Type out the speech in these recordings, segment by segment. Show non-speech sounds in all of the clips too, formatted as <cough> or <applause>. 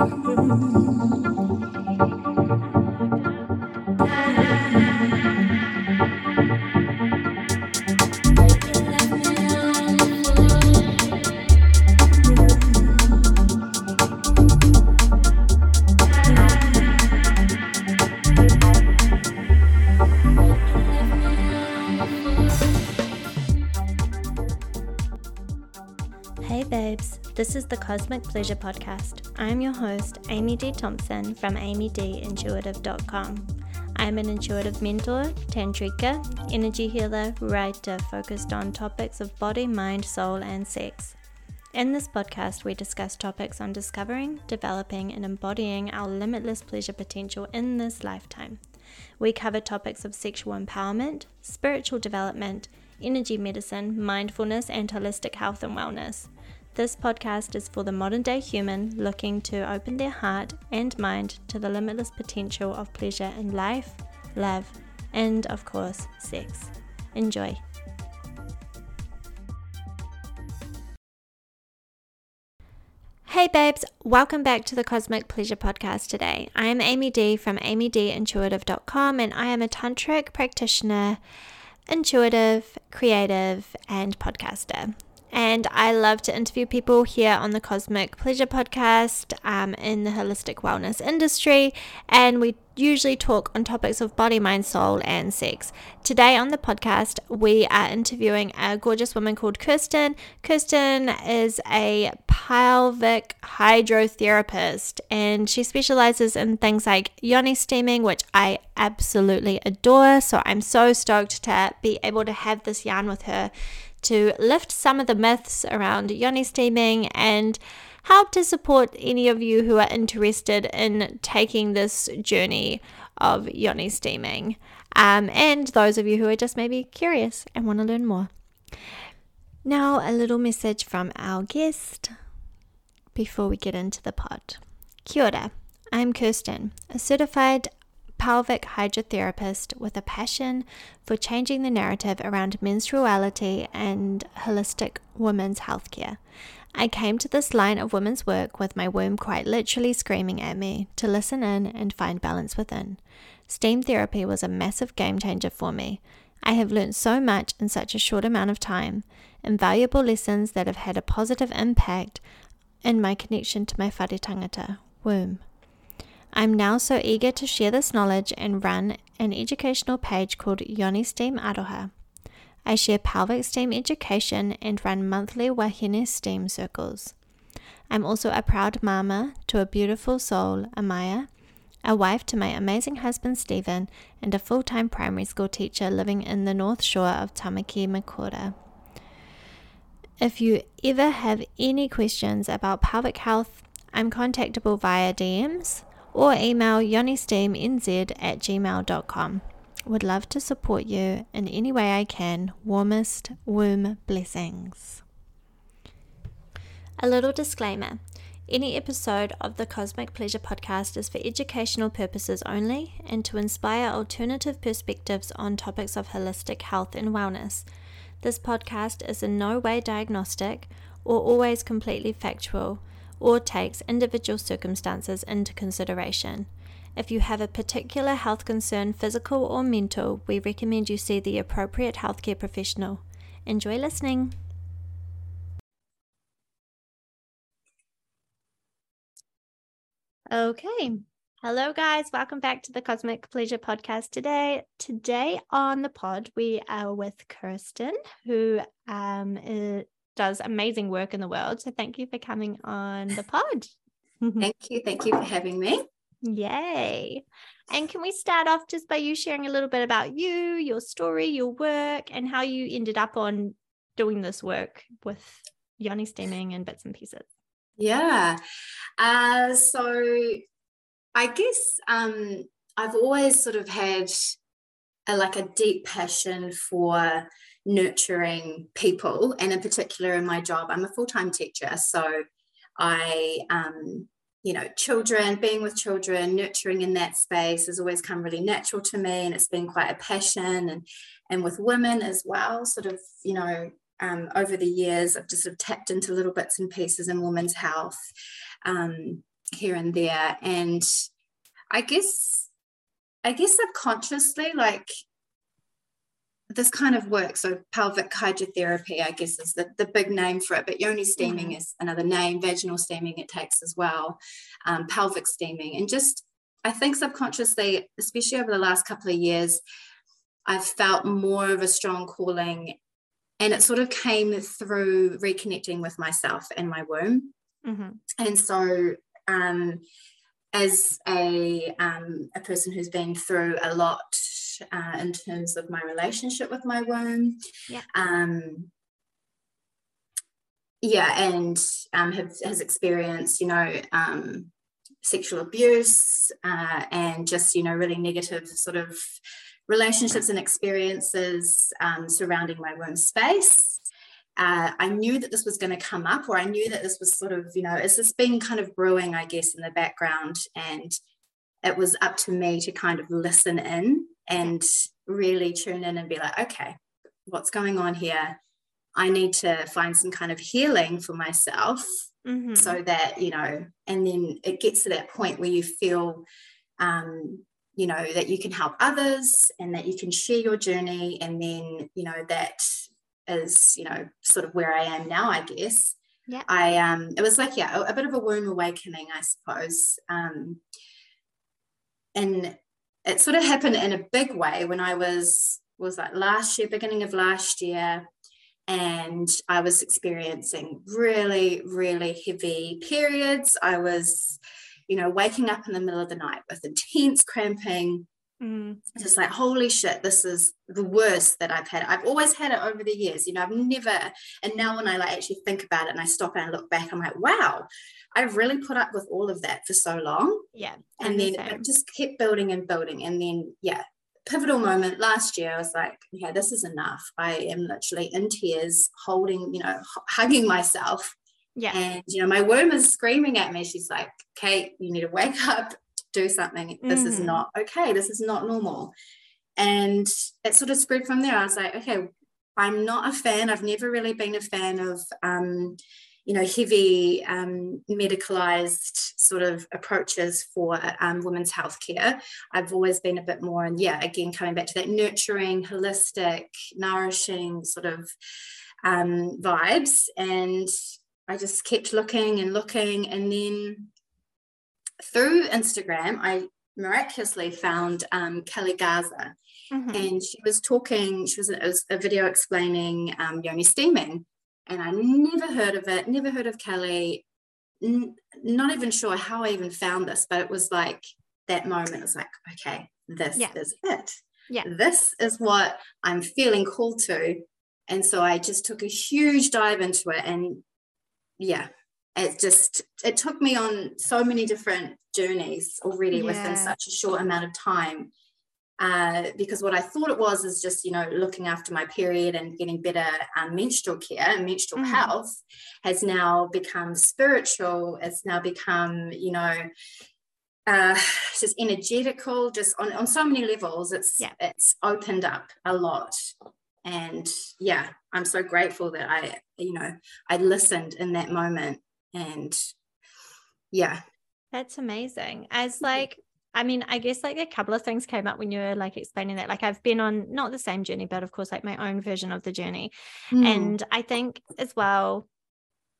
Hey babes, this is the Cosmic Pleasure Podcast. I'm your host, Amy D. Thompson from amydeeintuitive.com. I'm an intuitive mentor, tantrika, energy healer, writer focused on topics of body, mind, soul, and sex. In this podcast, we discuss topics on discovering, developing, and embodying our limitless pleasure potential in this lifetime. We cover topics of sexual empowerment, spiritual development, energy medicine, mindfulness, and holistic health and wellness. This podcast is for the modern day human looking to open their heart and mind to the limitless potential of pleasure in life, love, and of course, sex. Enjoy. Hey babes, welcome back to the Cosmic Pleasure Podcast today. I am Amy D from amydeeintuitive.com and I am a tantric practitioner, intuitive, creative, and podcaster. And I love to interview people here on the Cosmic Pleasure Podcast um, in the holistic wellness industry. And we usually talk on topics of body, mind, soul, and sex. Today on the podcast, we are interviewing a gorgeous woman called Kirstyn. Kirstyn is a pelvic hydrotherapist and she specializes in things like yoni steaming, which I absolutely adore. So I'm so stoked to be able to have this yarn with her to lift some of the myths around yoni steaming and help to support any of you who are interested in taking this journey of yoni steaming. Um, and those of you who are just maybe curious and want to learn more. Now, a little message from our guest before we get into the pod. Kia ora. I'm Kirstyn, a certified pelvic hydrotherapist with a passion for changing the narrative around menstruality and holistic women's healthcare. I came to this line of women's work with my womb quite literally screaming at me to listen in and find balance within. Steam therapy was a massive game changer for me. I have learned so much in such a short amount of time, invaluable lessons that have had a positive impact in my connection to my whare tangata, womb. I'm now so eager to share this knowledge and run an educational page called Yoni Steam Aroha. I share pelvic steam education and run monthly wahine steam circles. I'm also a proud mama to a beautiful soul, Amaia, a wife to my amazing husband Stephen, and a full time primary school teacher living in the North Shore of Tamaki Makaurau. If you ever have any questions about pelvic health, I'm contactable via DMs or email yonisteamnz at gmail.com. Would love to support you in any way I can. Warmest womb blessings. A little disclaimer any episode of the Cosmic Pleasure podcast is for educational purposes only and to inspire alternative perspectives on topics of holistic health and wellness. This podcast is in no way diagnostic or always completely factual or takes individual circumstances into consideration. If you have a particular health concern, physical or mental, we recommend you see the appropriate healthcare professional. Enjoy listening. Okay. Hello, guys. Welcome back to the Cosmic Pleasure Podcast today. Today on the pod, we are with Kirstyn, who um, is, does amazing work in the world. So thank you for coming on the pod. <laughs> thank you. Thank you for having me. Yay. And can we start off just by you sharing a little bit about you, your story, your work, and how you ended up on doing this work with yoni steaming and bits and pieces? Yeah. Uh, so I guess um, I've always sort of had a, like a deep passion for nurturing people, and in particular in my job, I'm a full time teacher, so I um, you know, children, being with children, nurturing in that space has always come really natural to me, and it's been quite a passion. And and with women as well, sort of, you know, um, over the years, I've just sort of tapped into little bits and pieces in women's health. Um, here and there. And I guess, I guess subconsciously, like this kind of work, so pelvic hydrotherapy, I guess is the, the big name for it, but yoni steaming mm-hmm. is another name, vaginal steaming it takes as well, um, pelvic steaming. And just, I think subconsciously, especially over the last couple of years, I've felt more of a strong calling. And it sort of came through reconnecting with myself and my womb. Mm-hmm. And so, um, as a, um, a person who's been through a lot uh, in terms of my relationship with my womb. Yeah. Um, yeah, and um, have, has experienced, you know, um, sexual abuse uh, and just, you know, really negative sort of relationships and experiences um, surrounding my womb space. Uh, I knew that this was going to come up, or I knew that this was sort of, you know, it's just been kind of brewing, I guess, in the background. And it was up to me to kind of listen in and really tune in and be like, okay, what's going on here? I need to find some kind of healing for myself mm-hmm. so that, you know, and then it gets to that point where you feel, um, you know, that you can help others and that you can share your journey. And then, you know, that is, you know, sort of where I am now, I guess. Yeah. I, um, it was like, yeah, a, a bit of a womb awakening, I suppose. Um, and it sort of happened in a big way when I was was like last year, beginning of last year, and I was experiencing really, really heavy periods. I was, you know, waking up in the middle of the night with intense cramping. Mm. Just like, holy shit, this is the worst that I've had. I've always had it over the years, you know, I've never, and now when I like actually think about it and I stop and I look back, I'm like, wow, I've really put up with all of that for so long. Yeah. And then the it just kept building and building. And then, yeah, pivotal moment last year, I was like, yeah, this is enough. I am literally in tears, holding, you know, hugging myself. Yeah. And, you know, my womb is screaming at me. She's like, Kate, you need to wake up, do something. This mm. is not okay. This is not normal. And it sort of spread from there. I was like, okay, I'm not a fan. I've never really been a fan of, um, you know, heavy um, medicalized sort of approaches for um, women's healthcare. I've always been a bit more, and yeah, again, coming back to that nurturing, holistic, nourishing sort of um, vibes. And I just kept looking and looking. And then through Instagram, I miraculously found um, Keli Garza. Mm-hmm. And she was talking, she was, it was a video explaining um, yoni steaming and I never heard of it, never heard of Keli, n- not even sure how I even found this, but it was like that moment, it was like, okay, this yeah. is it. Yeah. This is what I'm feeling called to. And so I just took a huge dive into it. And yeah, it just it took me on so many different journeys already yeah. within such a short amount of time uh, because what I thought it was is just, you know, looking after my period and getting better um, menstrual care and menstrual mm-hmm. health has now become spiritual. It's now become, you know, uh, just energetical, just on, on so many levels. It's yeah. it's opened up a lot. And yeah, I'm so grateful that I, you know, I listened in that moment. And yeah. That's amazing. As like I mean, I guess like a couple of things came up when you were like explaining that. Like I've been on not the same journey, but of course, like my own version of the journey. Mm. And I think as well,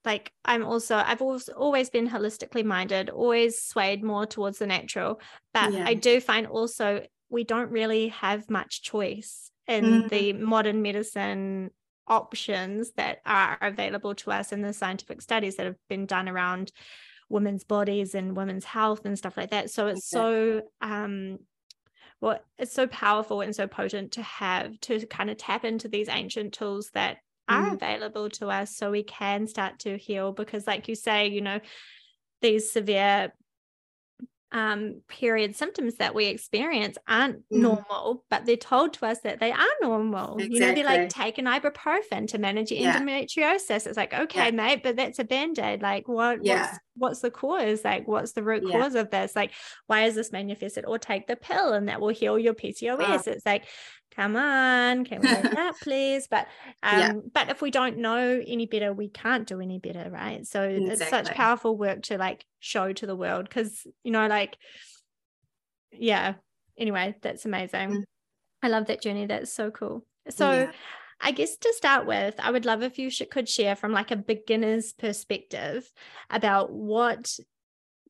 like I'm also I've always always been holistically minded, always swayed more towards the natural. But yeah. I do find also we don't really have much choice in mm. the modern medicine options that are available to us in the scientific studies that have been done around women's bodies and women's health and stuff like that so it's okay. so um well it's so powerful and so potent to have to kind of tap into these ancient tools that are mm. available to us so we can start to heal because like you say you know these severe um, period symptoms that we experience aren't mm. normal, but they're told to us that they are normal. Exactly. You know, they're like take an ibuprofen to manage your yeah. endometriosis. It's like, okay, yeah. mate, but that's a band-aid. Like what yeah. what's the cause? Like what's the root Yeah. cause of this? Like why is this manifested? Or take the pill and that will heal your pcos it's like come on can we do <laughs> that please? But um Yeah. but if we don't know any better we can't do any better right? So it's such powerful work to like show to the world because you know like yeah. Anyway that's amazing. Mm. i love that journey. That's so cool. So Yeah. I guess to start with, I would love if you should, could share from like a beginner's perspective about what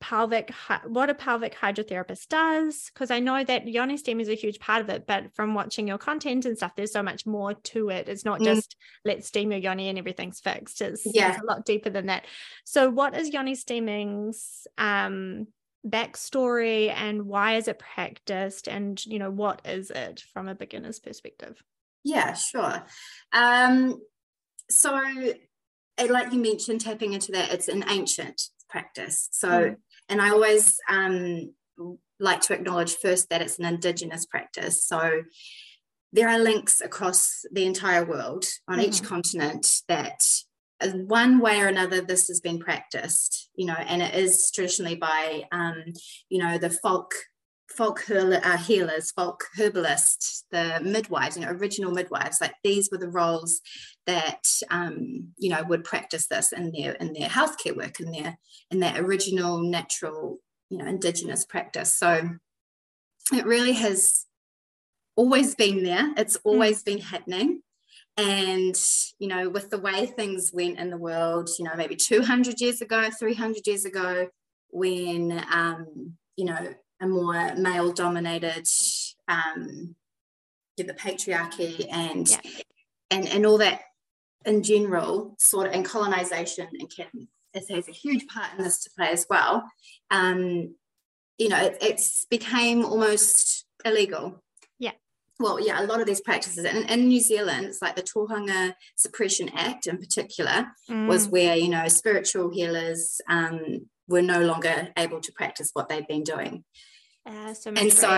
pelvic what a pelvic hydrotherapist does because I know that yoni steam is a huge part of it but from watching your content and stuff there's so much more to it it's not Mm. just let's steam your yoni and everything's fixed it's, Yeah. it's a lot deeper than that so what is yoni steaming's um backstory and why is it practiced and you know what is it from a beginner's perspective Yeah, sure. Um, so, eh, like you mentioned, tapping into that, it's an ancient practice. So, Mm. and I always um, like to acknowledge first that it's an Indigenous practice. So, there are links across the entire world on each Mhm. continent that uh, one way or another this has been practiced you know and it is traditionally by um, you know the folk folk uh, healers folk herbalists the midwives you know original midwives like these were the roles that um, you know would practice this in their in their healthcare work in their in their original natural you know indigenous practice. So it really has always been there. It's always been happening. And you know with the way things went in the world you know maybe 200 years ago 300 years ago when um you know a more male dominated um yeah, the patriarchy and Yeah. and and all that in general sort of and colonization and can it has a huge part in this to play as well um you know it, it's became almost illegal Yeah. well yeah a lot of these practices and in new zealand it's like the tohunga suppression act in particular was Mm, where you know spiritual healers um, were no longer able to practice what they've been doing uh, so and so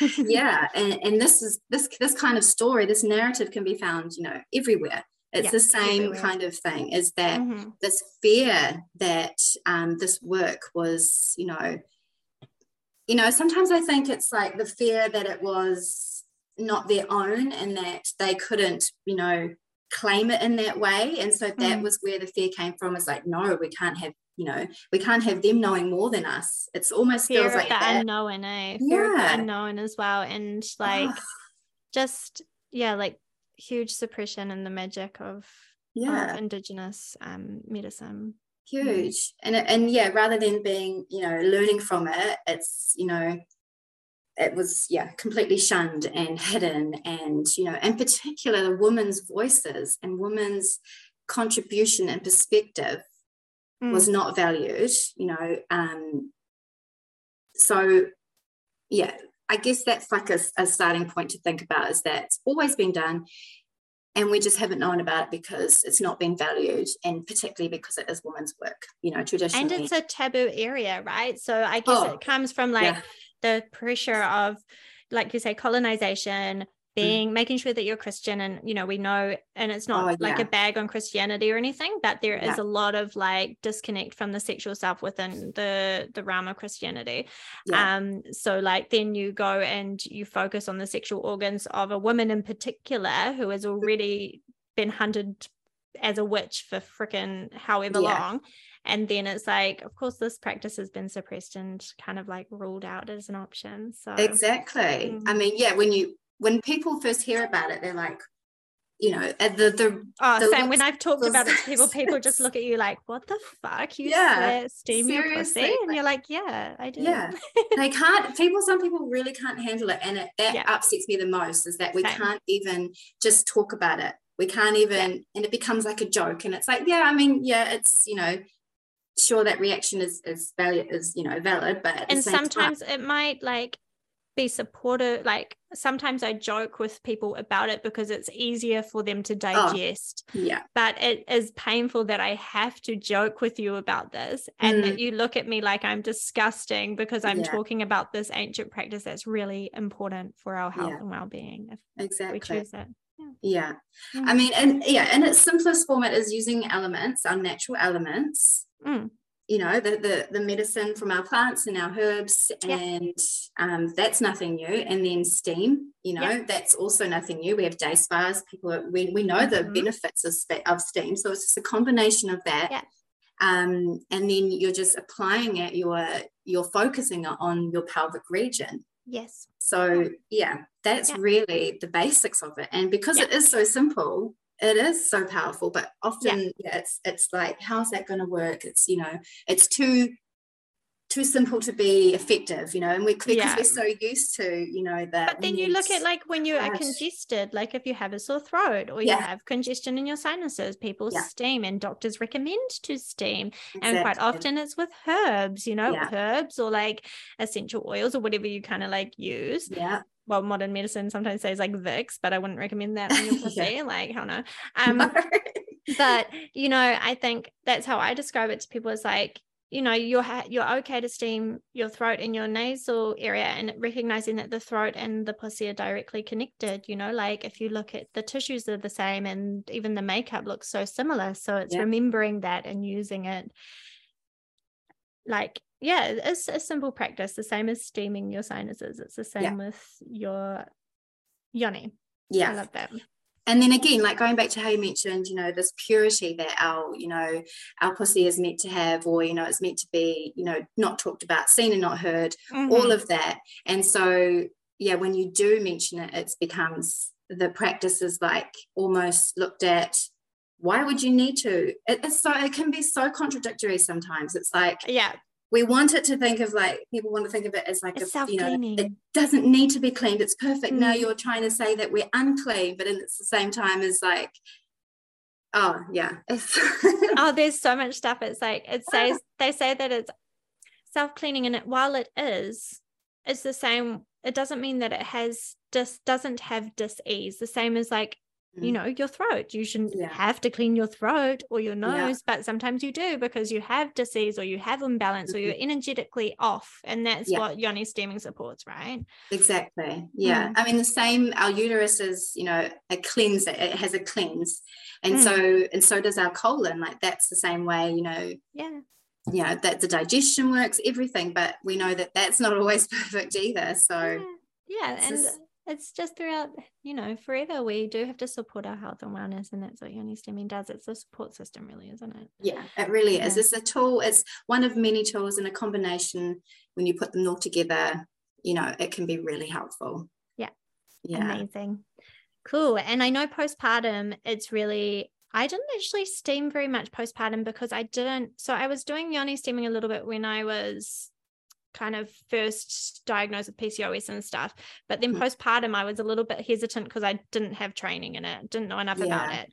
<laughs> yeah <laughs> and, and this is this this kind of story this narrative can be found you know everywhere it's Yeah, the same everywhere. kind of thing is that Mhm. this fear that um, this work was you know you know sometimes i think it's like the fear that it was not their own and that they couldn't you know claim it in that way and so that Mm. was where the fear came from is like no we can't have you know we can't have them knowing more than us. It's almost fear feels like the that. unknown eh? Fear of the Yeah. unknown as well. And like Ah, just yeah like huge suppression in the magic of, yeah. Of indigenous um medicine. Huge. And and yeah rather than being you know learning from it it's you know it was yeah completely shunned and hidden. And you know in particular the women's voices and women's contribution and perspective Mm. was not valued you know um so yeah i guess that's like a, a starting point to think about is that it's always been done and we just haven't known about it because it's not been valued and particularly because it is women's work you know traditionally and it's a taboo area right so i guess Oh, it comes from like yeah. the pressure of like you say colonization Mm. being making sure that you're christian and you know we know and it's not Oh, like yeah. a bag on christianity or anything but there is Yeah. a lot of like disconnect from the sexual self within the the realm of christianity yeah. um so like then you go and you focus on the sexual organs of a woman in particular who has already been hunted as a witch for freaking however long and then it's like of course this practice has been suppressed and kind of like ruled out as an option so exactly i Mm. mean yeah when you when people first hear about it they're like you know uh, the the oh the same when i've talked about it to people people just look at you like what the fuck? You Yeah, steam your pussy? And you're like yeah i do. Yeah. They can't people some people really can't handle it and it, that Yeah. upsets me the most is that we Same. can't even just talk about it. We can't even and it becomes like a joke and it's like yeah i mean yeah it's you know sure that reaction is is valid is you know valid but and same time- sometimes it might like be supportive like sometimes i joke with people about it because it's easier for them to digest yeah but it is painful that i have to joke with you about this and that you look at me like i'm disgusting because i'm Mm. Yeah. talking about this ancient practice that's really important for our health Yeah. and well-being if exactly we choose it yeah Mm. i mean and yeah in its simplest form it is using elements our natural elements Mm. You know the, the the medicine from our plants and our herbs Yeah. and um, that's nothing new and then steam you know Yeah. that's also nothing new we have day spas people are, we, we know the Mhm. benefits of, of steam so it's just a combination of that Yeah. um, and then you're just applying it you're you're focusing on your pelvic region Yes. so yeah that's really the basics of it and because it is so simple it is so powerful but often yeah. it's it's like how's that going to work it's you know it's too too simple to be effective you know and we because Yeah. we're so used to you know that But then you look at like when you are congested, like if you have a sore throat or you have congestion in your sinuses, people Yeah. steam and doctors recommend to steam. And quite often it's with herbs, you know, Yeah. herbs or like essential oils or whatever you kind of like use. yeah Well, modern medicine sometimes says like Vicks, but I wouldn't recommend that on your <laughs> Yeah. pussy. Like, hell no. <laughs> Um, but you know, I think that's how I describe it to people. Is like, you know, you're ha- you're okay to steam your throat and your nasal area, and recognizing that the throat and the pussy are directly connected. You know, like if you look at the tissues are the same, and even the makeup looks so similar. So it's Yeah. remembering that and using it. Like, yeah, it's a simple practice, the same as steaming your sinuses. It's the same Yeah. with your yoni. Yeah. I love that. and then again like going back to how you mentioned you know this purity that our you know our pussy is meant to have or you know it's meant to be you know not talked about seen and not heard Mhm. all of that and so yeah when you do mention it it becomes the practice is like almost looked at why would you need to it, it's so it can be so contradictory sometimes it's like yeah, we want it to think of like people want to think of it as like It's a you know it doesn't need to be cleaned. It's perfect. Now Mm. you're trying to say that we're unclean but it's the same time as like oh yeah. <laughs> Oh there's so much stuff. It's like it says they say that it's self-cleaning and it while it is it's the same it doesn't mean that it has just doesn't have dis-ease. The same as like you Mm. know your throat you shouldn't Yeah. have to clean your throat or your Yeah. nose but sometimes you do because you have disease or you have imbalance or you're energetically off and that's Yeah. what yoni steaming supports right Exactly. Yeah. Mm. I mean, the same, our uterus is, you know, a cleanse, it has a cleanse. And Mm. so, and so does our colon. Like that's the same way, you know, yeah you know, that the digestion works, everything, but we know that that's not always <laughs> perfect either. So, yeah, yeah. and it's just throughout you know forever we do have to support our health and wellness and that's what yoni steaming does it's a support system really isn't it yeah, it really is. It's a tool, it's one of many tools and a combination when you put them all together, you know, it can be really helpful. Yeah. Yeah. amazing cool and i know postpartum it's really i didn't actually steam very much postpartum because i didn't so i was doing yoni steaming a little bit when i was kind of first diagnosed with PCOS and stuff. But then Mhm. postpartum, I was a little bit hesitant because I didn't have training in it, didn't know enough about it.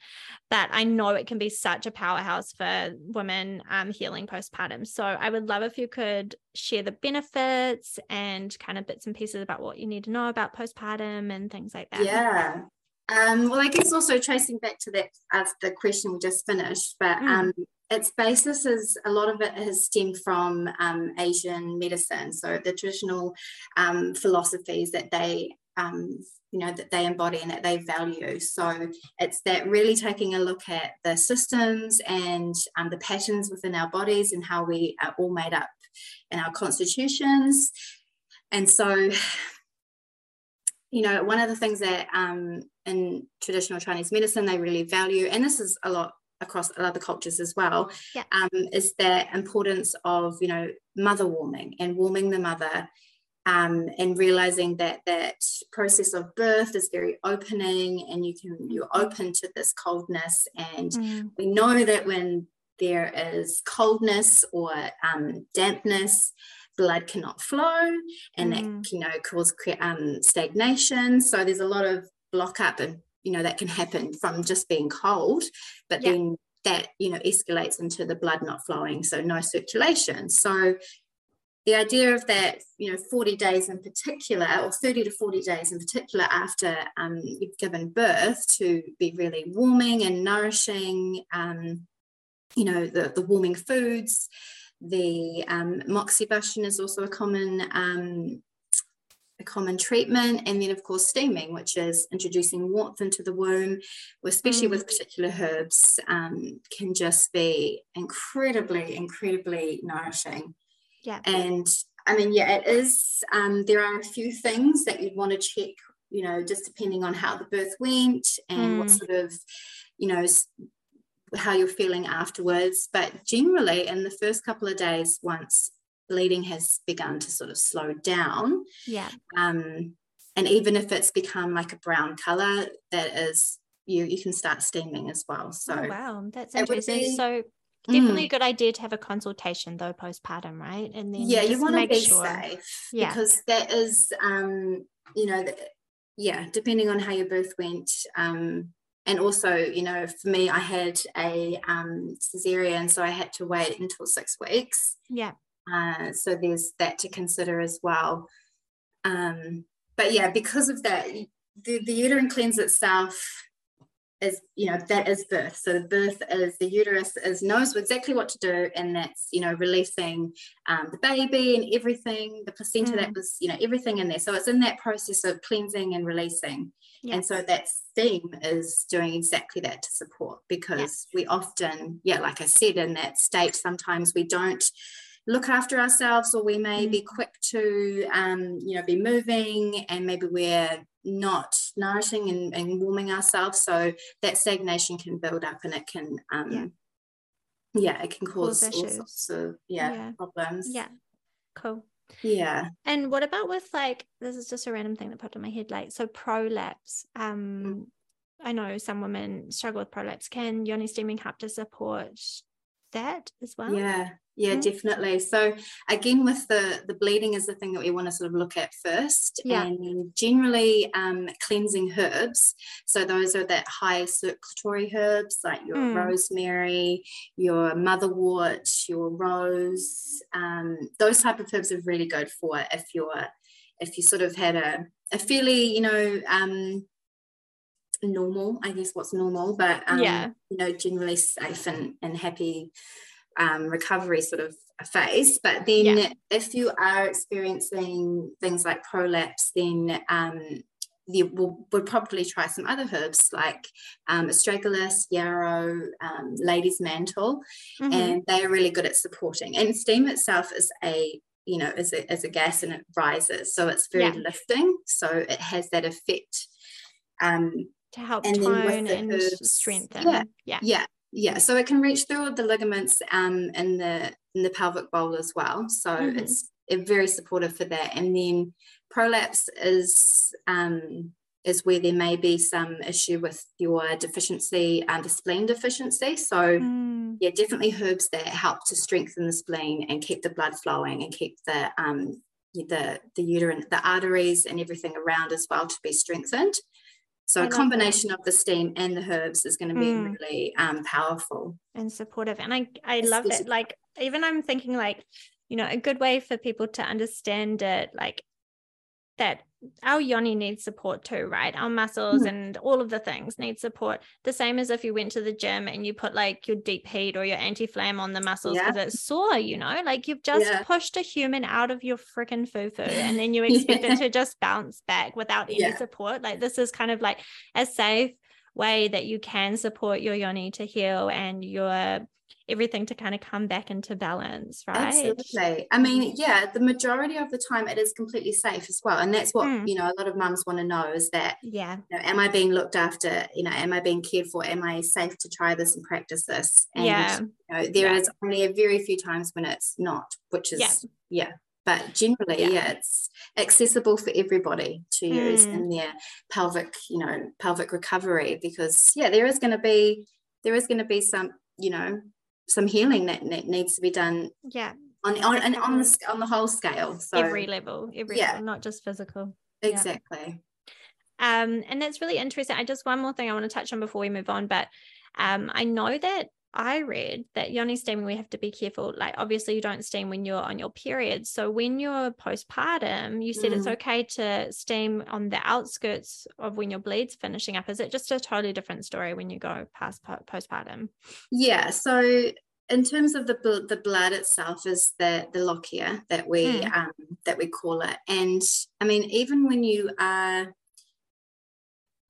But I know it can be such a powerhouse for women um, healing postpartum. So I would love if you could share the benefits and kind of bits and pieces about what you need to know about postpartum and things like that. Yeah. Um, well, I guess also tracing back to that as the question we just finished, but Mm. um, its basis is a lot of it has stemmed from um, Asian medicine, so the traditional um, philosophies that they, um, you know, that they embody and that they value. So it's that really taking a look at the systems and um, the patterns within our bodies and how we are all made up in our constitutions. And so you know, one of the things that um, in traditional Chinese medicine they really value, and this is a lot across other cultures as well, Yeah. um, is the importance of you know mother warming and warming the mother, um, and realizing that that process of birth is very opening, and you can you're open to this coldness, and Mm, we know that when there is coldness or um, dampness, blood cannot flow, and Mm. that you know cause um, stagnation. So there's a lot of block up, and you know that can happen from just being cold, but Yeah. then that you know escalates into the blood not flowing, so no circulation. So the idea of that, you know, 40 days in particular, or 30 to 40 days in particular after um, you've given birth, to be really warming and nourishing, um, you know, the, the warming foods. The um, moxibustion is also a common um, a common treatment. And then, of course, steaming, which is introducing warmth into the womb, especially mm. with particular herbs, um, can just be incredibly, incredibly nourishing. Yeah. And I mean, yeah, it is. Um, there are a few things that you'd want to check, you know, just depending on how the birth went and mm. what sort of, you know, how you're feeling afterwards. But generally, in the first couple of days, once bleeding has begun to sort of slow down. Yeah. Um, and even if it's become like a brown color, that is you you can start steaming as well. So oh, wow, that's interesting. Be, so definitely mm. a good idea to have a consultation though postpartum, right? And then yeah, you want to be sure. safe yeah. because that is um, you know, the, yeah, depending on how your birth went, um, and also you know for me i had a um, cesarean so i had to wait until six weeks yeah uh, so there's that to consider as well. Um, but yeah, because of that, the, the uterine cleanse itself is, you know, that is birth. So the birth is the uterus is knows exactly what to do, and that's you know releasing um, the baby and everything, the placenta mm. that was, you know, everything in there. So it's in that process of cleansing and releasing. Yes. And so that steam is doing exactly that to support because we often, yeah, like I said, in that state, sometimes we don't look after ourselves or we may mm. be quick to um, you know be moving and maybe we're not nourishing and, and, warming ourselves so that stagnation can build up and it can um, yeah. yeah it can cause, cause all sorts of yeah, yeah problems yeah cool yeah and what about with like this is just a random thing that popped in my head like so prolapse um mm. I know some women struggle with prolapse. Can yoni steaming help to support that as well? Yeah, yeah mm-hmm. definitely so again with the the bleeding is the thing that we want to sort of look at first yeah. and generally um, cleansing herbs so those are that high circulatory herbs like your mm. rosemary your motherwort your rose um, those type of herbs are really good for if you're if you sort of had a, a fairly you know um, normal i guess what's normal but um, yeah you know generally safe and, and happy um, recovery sort of phase. But then yeah. if you are experiencing things like prolapse, then um, you will, would probably try some other herbs like um, astragalus, yarrow, um, lady's mantle, mm-hmm. and they are really good at supporting. And steam itself is a you know is a, is a gas and it rises, so it's very yeah. lifting. So it has that effect. Um, to help and tone and herbs, strengthen. Yeah, yeah, yeah, yeah so it can reach through the ligaments um, in the in the pelvic bowl as well so mm-hmm. it's very supportive for that and then prolapse is um, is where there may be some issue with your deficiency and um, spleen deficiency so mm. yeah definitely herbs that help to strengthen the spleen and keep the blood flowing and keep the um, the the uterine the arteries and everything around as well to be strengthened so I a combination of the steam and the herbs is going to be mm. really um, powerful and supportive. And I I love it. Like even I'm thinking like, you know, a good way for people to understand it, like that our yoni needs support too, right? Our muscles mm-hmm. and all of the things need support. The same as if you went to the gym and you put like your deep heat or your anti flame on the muscles because yeah. it's sore, you know, like you've just yeah. pushed a human out of your freaking foo and then you <laughs> expect yeah. it to just bounce back without any support. Like this is kind of like a safe way that you can support your yoni to heal and your everything to kind of come back into balance, right? Absolutely. I mean, yeah, the majority of the time it is completely safe as well. And that's what, mm. you know, a lot of mums want to know is that, yeah, you know, am I being looked after? You know, am I being cared for? Am I safe to try this and practice this? And, yeah. you know, there yeah. is only a very few times when it's not, which is, yeah. yeah but generally yeah. yeah. it's accessible for everybody to use mm. in their pelvic you know pelvic recovery because yeah there is going to be there is going to be some you know some healing that, that needs to be done yeah. on on and on the on the whole scale so every level every yeah. level not just physical. Exactly. Yeah. um and that's really interesting. I just one more thing i want to touch on before we move on but um i know that I read that yoni steaming, we have to be careful. Like, obviously, you don't steam when you're on your period. So, when you're postpartum, you said mm. it's okay to steam on the outskirts of when your bleed's finishing up. Is it just a totally different story when you go past postpartum? Yeah. So, in terms of the the blood itself, is the the lochia that we mm. um, that we call it. And I mean, even when you are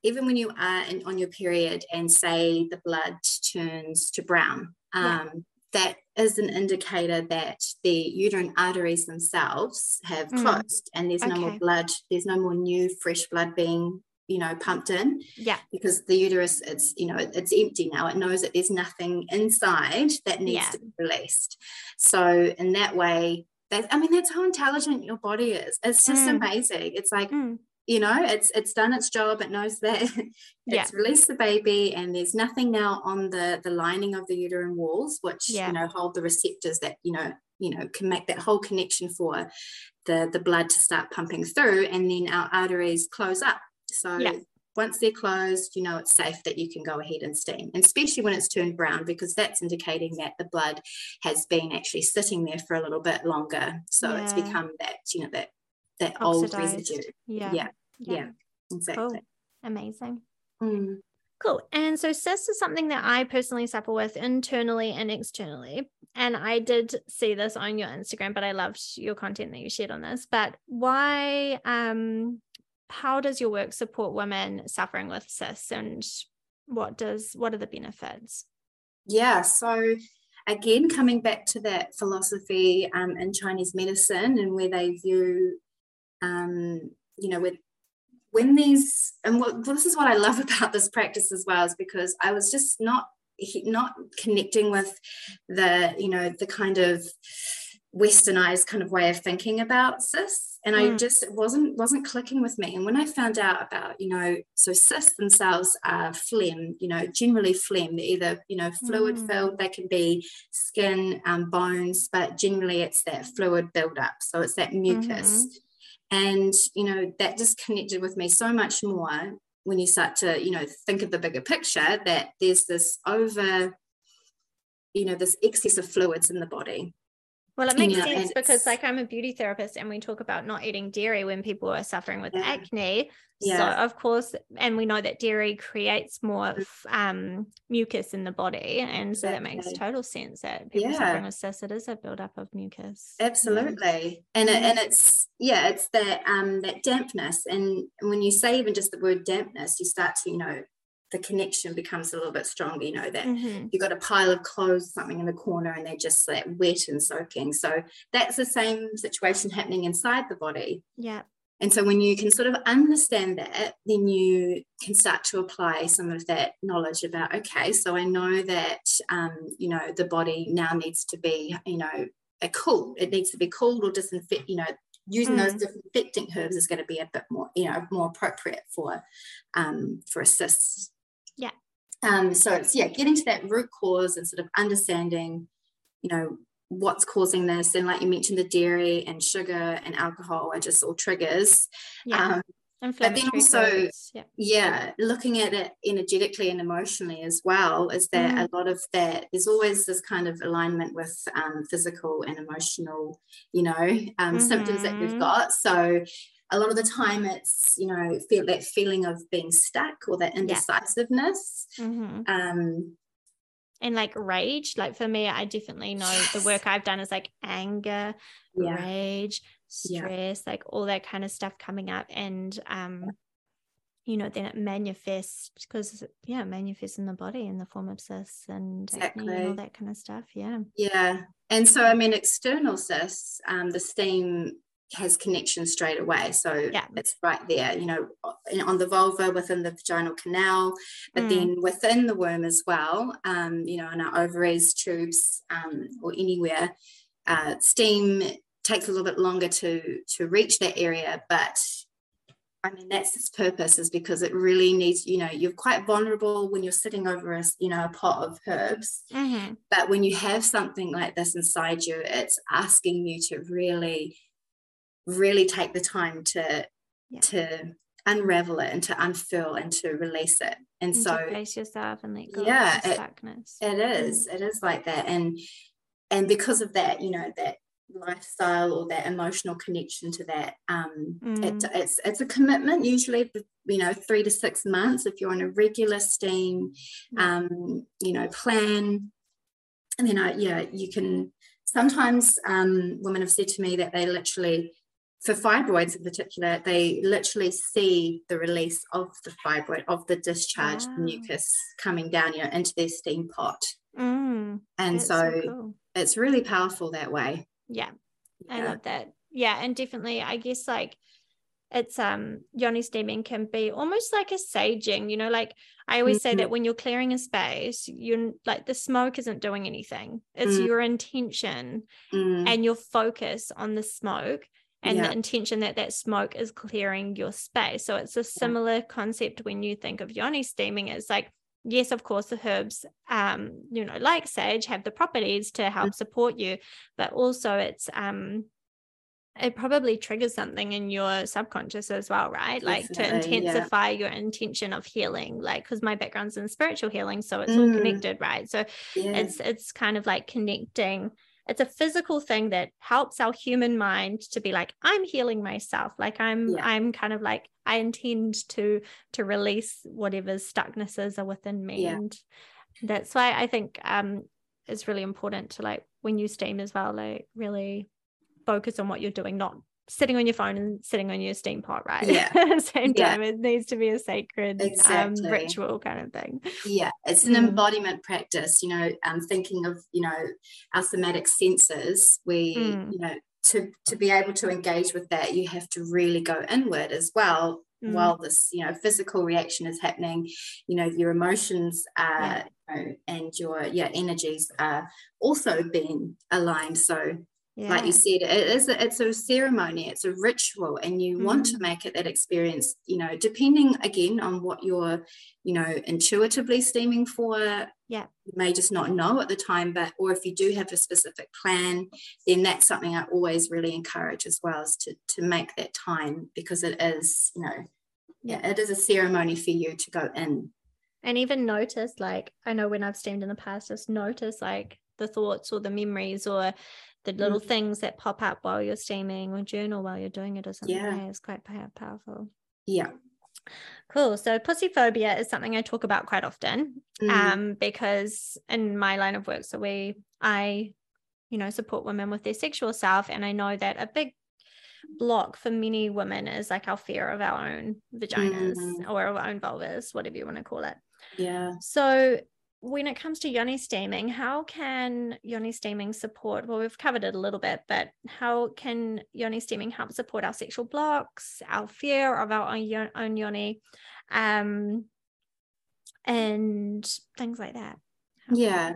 even when you are in, on your period and say the blood turns to brown, um, yeah. that is an indicator that the uterine arteries themselves have mm. closed and there's okay. no more blood, there's no more new fresh blood being you know pumped in yeah because the uterus it's you know it's empty now it knows that there's nothing inside that needs yeah. to be released so in that way that i mean that's how intelligent your body is it's just mm. amazing it's like mm you know it's it's done its job it knows that <laughs> it's yeah. released the baby and there's nothing now on the the lining of the uterine walls which yeah. you know hold the receptors that you know you know can make that whole connection for the the blood to start pumping through and then our arteries close up so yeah. once they're closed you know it's safe that you can go ahead and steam and especially when it's turned brown because that's indicating that the blood has been actually sitting there for a little bit longer so it's become that you know that that Oxidized. old residue yeah yeah yeah, yeah exactly cool. amazing mm. Cool. And so cysts is something that I personally suffer with internally and externally. And I did see this on your Instagram, but I loved your content that you shared on this. But why um how does your work support women suffering with cysts and what does what are the benefits? Yeah, so again coming back to that philosophy um, in Chinese medicine and where they view um, you know with when these and what this is what I love <laughs> about this practice as well is because I was just not not connecting with the you know the kind of westernized kind of way of thinking about cysts and mm. i just it wasn't wasn't clicking with me. And when i found out about you know so cysts themselves are phlegm you know generally phlegm they're either you know fluid mm. filled they can be skin um, bones but generally it's that fluid buildup. So it's that mucus. Mm-hmm and you know that just connected with me so much more when you start to you know think of the bigger picture that there's this over you know this excess of fluids in the body well, it makes sense because, like, I'm a beauty therapist, and we talk about not eating dairy when people are suffering with yeah. acne. Yeah. So, of course, and we know that dairy creates more um, mucus in the body, and so exactly. that makes total sense that people yeah. suffering with cysts, it is a buildup of mucus. Absolutely, and it, and it's yeah, it's that um that dampness, and when you say even just the word dampness, you start to you know the connection becomes a little bit stronger you know that mm-hmm. you've got a pile of clothes something in the corner and they're just like wet and soaking so that's the same situation happening inside the body yeah and so when you can sort of understand that then you can start to apply some of that knowledge about okay so i know that um, you know the body now needs to be you know a cool it needs to be cooled or disinfect you know using mm. those disinfecting herbs is going to be a bit more you know more appropriate for um, for cysts yeah. Um, so it's yeah, getting to that root cause and sort of understanding, you know, what's causing this. And like you mentioned, the dairy and sugar and alcohol are just all triggers. Yeah. Um, but then also, yeah. yeah. looking at it energetically and emotionally as well, is that mm. a lot of that, there's always this kind of alignment with um, physical and emotional, you know, um, mm-hmm. symptoms that we've mm-hmm. got. So a lot of the time it's you know feel that feeling of being stuck or that indecisiveness yeah. mm-hmm. um and like rage like for me i definitely know yes. the work i've done is like anger yeah. rage stress yeah. like all that kind of stuff coming up and um you know then it manifests because yeah it manifests in the body in the form of cysts and, exactly. all that kind of stuff yeah yeah and so i mean external cysts um the steam has connection straight away. So yeah. it's right there, you know, on the vulva within the vaginal canal, but mm. then within the womb as well, um, you know, in our ovaries, tubes, um, or anywhere. Uh, steam takes a little bit longer to to reach that area, but I mean that's its purpose is because it really needs, you know, you're quite vulnerable when you're sitting over a, you know, a pot of herbs. Mm-hmm. But when you have something like this inside you, it's asking you to really really take the time to yeah. to unravel it and to unfurl and to release it and, and so face yourself and let go yeah it, it is mm. it is like that and and because of that you know that lifestyle or that emotional connection to that um mm. it, it's it's a commitment usually you know three to six months if you're on a regular steam um you know plan and then I, yeah you can sometimes um women have said to me that they literally for fibroids in particular, they literally see the release of the fibroid, of the discharge wow. mucus coming down you know, into their steam pot. Mm, and so, so cool. it's really powerful that way. Yeah, yeah, I love that. Yeah, and definitely, I guess like it's um yoni steaming can be almost like a saging you know like i always mm-hmm. say that mm-hmm. when you're clearing a space you're like the smoke isn't doing anything it's mm. your intention mm. and your focus on the smoke and yeah. the intention that that smoke is clearing your space so it's a similar yeah. concept when you think of yoni steaming it's like yes of course the herbs um you know like sage have the properties to help mm. support you but also it's um it probably triggers something in your subconscious as well, right? Like Definitely, to intensify yeah. your intention of healing. Like because my background's in spiritual healing, so it's mm. all connected, right? So yeah. it's it's kind of like connecting. It's a physical thing that helps our human mind to be like, I'm healing myself. Like I'm yeah. I'm kind of like I intend to to release whatever stucknesses are within me. And that's why I think um it's really important to like when you steam as well, like really focus on what you're doing, not sitting on your phone and sitting on your steam pot, right? Yeah. <laughs> Same yeah. time, it needs to be a sacred um, exactly. um, ritual kind of thing. Yeah, it's an mm. embodiment practice. You know, um, thinking of you know our somatic senses, we mm. you know to to be able to engage with that, you have to really go inward as well. Mm. While this, you know, physical reaction is happening, you know, your emotions are, yeah. you know, and your yeah energies are also being aligned. So yeah. like you said it is a, it's a ceremony it's a ritual and you mm. want to mm. make it that experience you know depending again on what you're you know intuitively steaming for yeah you may just not know at the time but or if you do have a specific plan then that's something i always really encourage as well is to to make that time because it is you know yeah it is a ceremony for you to go in and even notice like i know when i've steamed in the past just notice like the thoughts or the memories or the little mm. things that pop up while you're steaming or journal while you're doing it or something yeah. is quite powerful. Yeah. Cool. So pussy phobia is something I talk about quite often. Mm. Um, because in my line of work, so we I, you know, support women with their sexual self. And I know that a big block for many women is like our fear of our own vaginas mm. or our own vulvas, whatever you want to call it. Yeah. So when it comes to yoni steaming, how can yoni steaming support? Well, we've covered it a little bit, but how can yoni steaming help support our sexual blocks, our fear of our own, own yoni, um, and things like that? Yeah.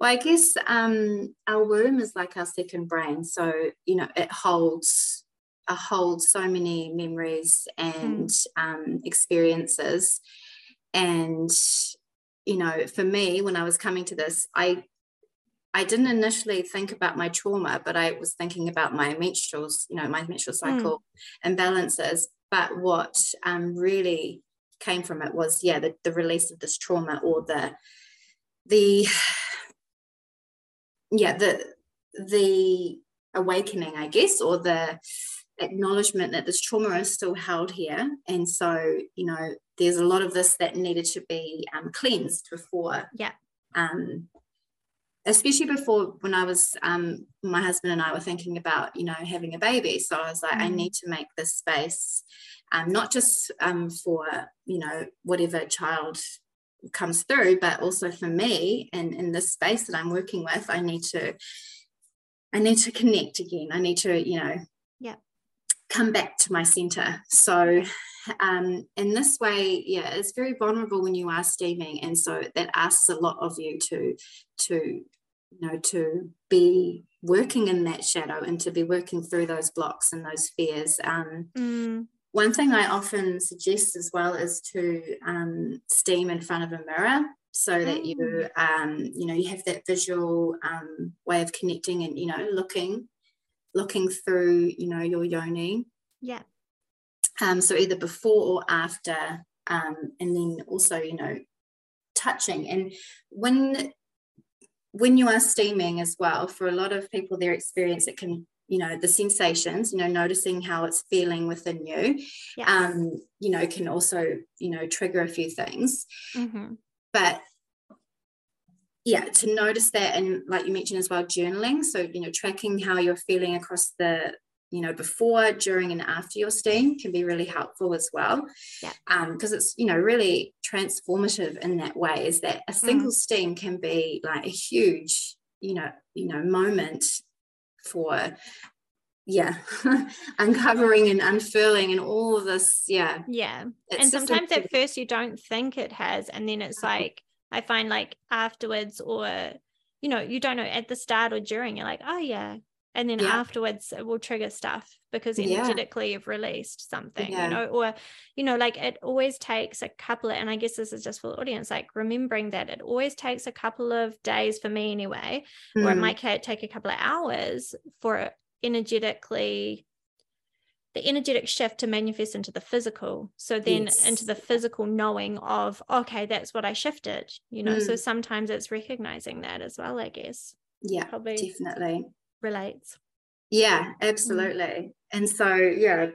Well, I guess um, our womb is like our second brain. So, you know, it holds holds so many memories and mm. um, experiences. And you know, for me, when I was coming to this, I I didn't initially think about my trauma, but I was thinking about my menstruals, you know, my menstrual hmm. cycle mm. imbalances. But what um, really came from it was, yeah, the, the release of this trauma or the the yeah the the awakening, I guess, or the acknowledgement that this trauma is still held here. And so, you know, there's a lot of this that needed to be um, cleansed before. Yeah. Um, especially before when I was, um, my husband and I were thinking about, you know, having a baby. So I was like, mm. I need to make this space, um, not just um, for, you know, whatever child comes through, but also for me and in this space that I'm working with, I need to, I need to connect again. I need to, you know, yeah come back to my center. So um, in this way, yeah, it's very vulnerable when you are steaming, and so that asks a lot of you to to you know to be working in that shadow and to be working through those blocks and those fears. Um, mm. One thing I often suggest as well is to um, steam in front of a mirror so that you mm. um, you know you have that visual um, way of connecting and you know looking looking through, you know, your yoni. Yeah. Um, so either before or after, um, and then also, you know, touching. And when when you are steaming as well, for a lot of people, their experience, it can, you know, the sensations, you know, noticing how it's feeling within you, um, you know, can also, you know, trigger a few things. Mm-hmm. But yeah to notice that and like you mentioned as well journaling. So you know tracking how you're feeling across the you know before during and after your steam can be really helpful as well. Yeah. Because um, it's you know really transformative in that way is that a single mm. steam can be like a huge you know you know moment for yeah <laughs> uncovering and unfurling and all of this yeah. Yeah. And sometimes at first you don't think it has and then it's mm-hmm. like i find like afterwards or you know you don't know at the start or during you're like oh yeah and then yeah. afterwards it will trigger stuff because energetically yeah. you've released something yeah. you know or you know like it always takes a couple of and i guess this is just for the audience like remembering that it always takes a couple of days for me anyway mm. or it might take a couple of hours for energetically the energetic shift to manifest into the physical so then yes. into the physical knowing of okay that's what i shifted you know mm. so sometimes it's recognizing that as well i guess yeah Probably definitely relates yeah mm. absolutely mm. and so yeah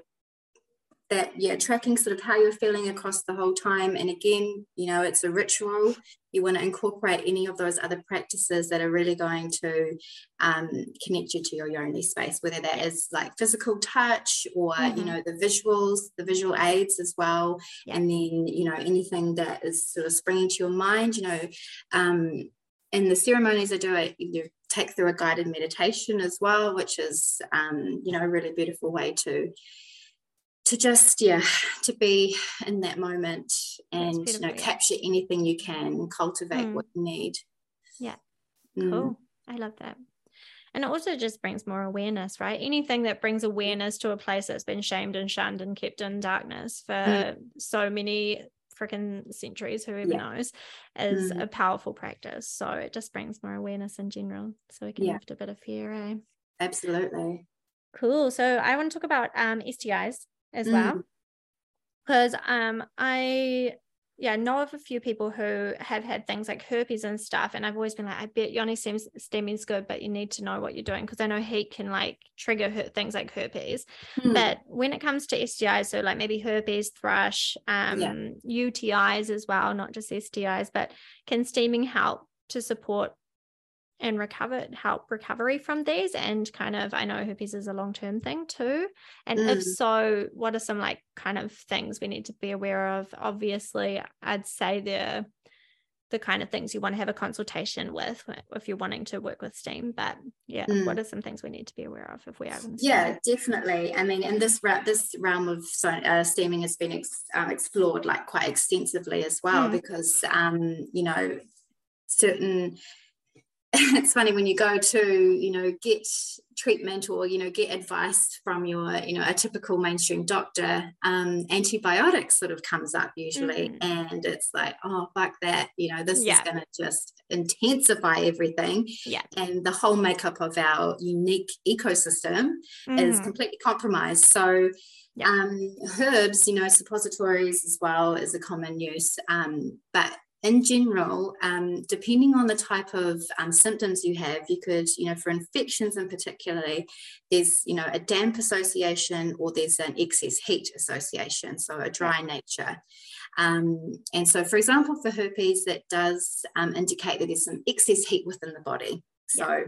that yeah tracking sort of how you're feeling across the whole time and again you know it's a ritual you want to incorporate any of those other practices that are really going to um, connect you to your yoni space whether that is like physical touch or mm-hmm. you know the visuals the visual aids as well yeah. and then you know anything that is sort of springing to your mind you know um, in the ceremonies i do it you take through a guided meditation as well which is um, you know a really beautiful way to to just yeah to be in that moment and you know capture anything you can cultivate mm. what you need yeah mm. cool i love that and it also just brings more awareness right anything that brings awareness to a place that's been shamed and shunned and kept in darkness for mm. so many freaking centuries whoever yeah. knows is mm. a powerful practice so it just brings more awareness in general so we can yeah. lift a bit of fear eh? absolutely cool so i want to talk about um stis as mm. well because um I yeah know of a few people who have had things like herpes and stuff and I've always been like I bet yoni seems steaming is good but you need to know what you're doing because I know heat can like trigger her- things like herpes mm. but when it comes to STIs so like maybe herpes thrush um yeah. UTIs as well not just STIs but can steaming help to support and recover help recovery from these and kind of i know herpes is a long-term thing too and mm. if so what are some like kind of things we need to be aware of obviously i'd say they're the kind of things you want to have a consultation with if you're wanting to work with steam but yeah mm. what are some things we need to be aware of if we are yeah definitely i mean in this this realm of uh, steaming has been ex- uh, explored like quite extensively as well mm. because um you know certain <laughs> it's funny when you go to you know get treatment or you know get advice from your you know a typical mainstream doctor um, antibiotics sort of comes up usually mm. and it's like oh fuck that you know this yeah. is going to just intensify everything yeah and the whole makeup of our unique ecosystem mm. is completely compromised so yeah. um, herbs you know suppositories as well is a common use um, but in general, um, depending on the type of um, symptoms you have, you could, you know, for infections in particularly, there's, you know, a damp association or there's an excess heat association, so a dry nature. Um, and so, for example, for herpes, that does um, indicate that there's some excess heat within the body. So,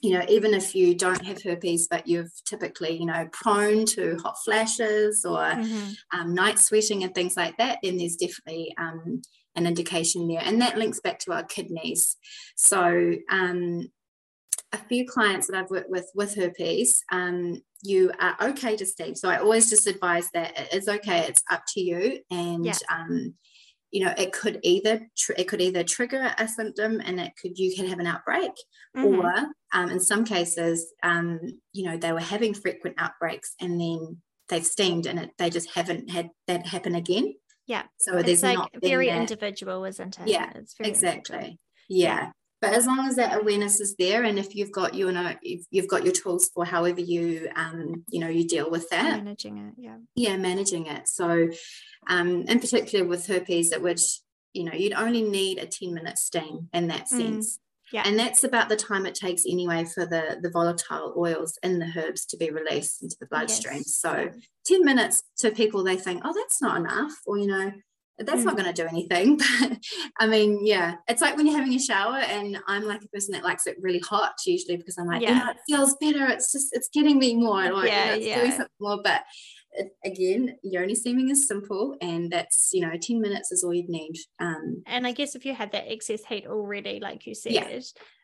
you know, even if you don't have herpes, but you've typically, you know, prone to hot flashes or mm-hmm. Um, night sweating and things like that, then there's definitely um, an indication there. And that links back to our kidneys. So um, a few clients that I've worked with with herpes, um, you are okay to steam. So I always just advise that it is okay. It's up to you. And yeah. um, you know, it could either tr- it could either trigger a symptom, and it could you can have an outbreak, mm-hmm. or um, in some cases, um, you know, they were having frequent outbreaks, and then they've steamed, and it, they just haven't had that happen again. Yeah. So it's like not very individual, isn't it? Yeah. It's exactly. Yeah. yeah. But as long as that awareness is there, and if you've got you know you've, you've got your tools for however you um you know you deal with that managing it, yeah, yeah, managing it. So, um, in particular with herpes, it would you know you'd only need a ten minute steam in that mm. Yeah. And that's about the time it takes anyway for the, the volatile oils in the herbs to be released into the bloodstream. Yes. So 10 minutes to people, they think, oh, that's not enough. Or, you know, that's Mm. not going to do anything. <laughs> But I mean, yeah, it's like when you're having a shower, and I'm like a person that likes it really hot usually because I'm like, you Yeah. it feels better. It's just, it's getting me more. Like, Yeah, you know, it's doing yeah. something more. But again, yoni steaming is simple, and that's you know, 10 minutes is all you need. Um, And I guess if you had that excess heat already, like you said, Yeah.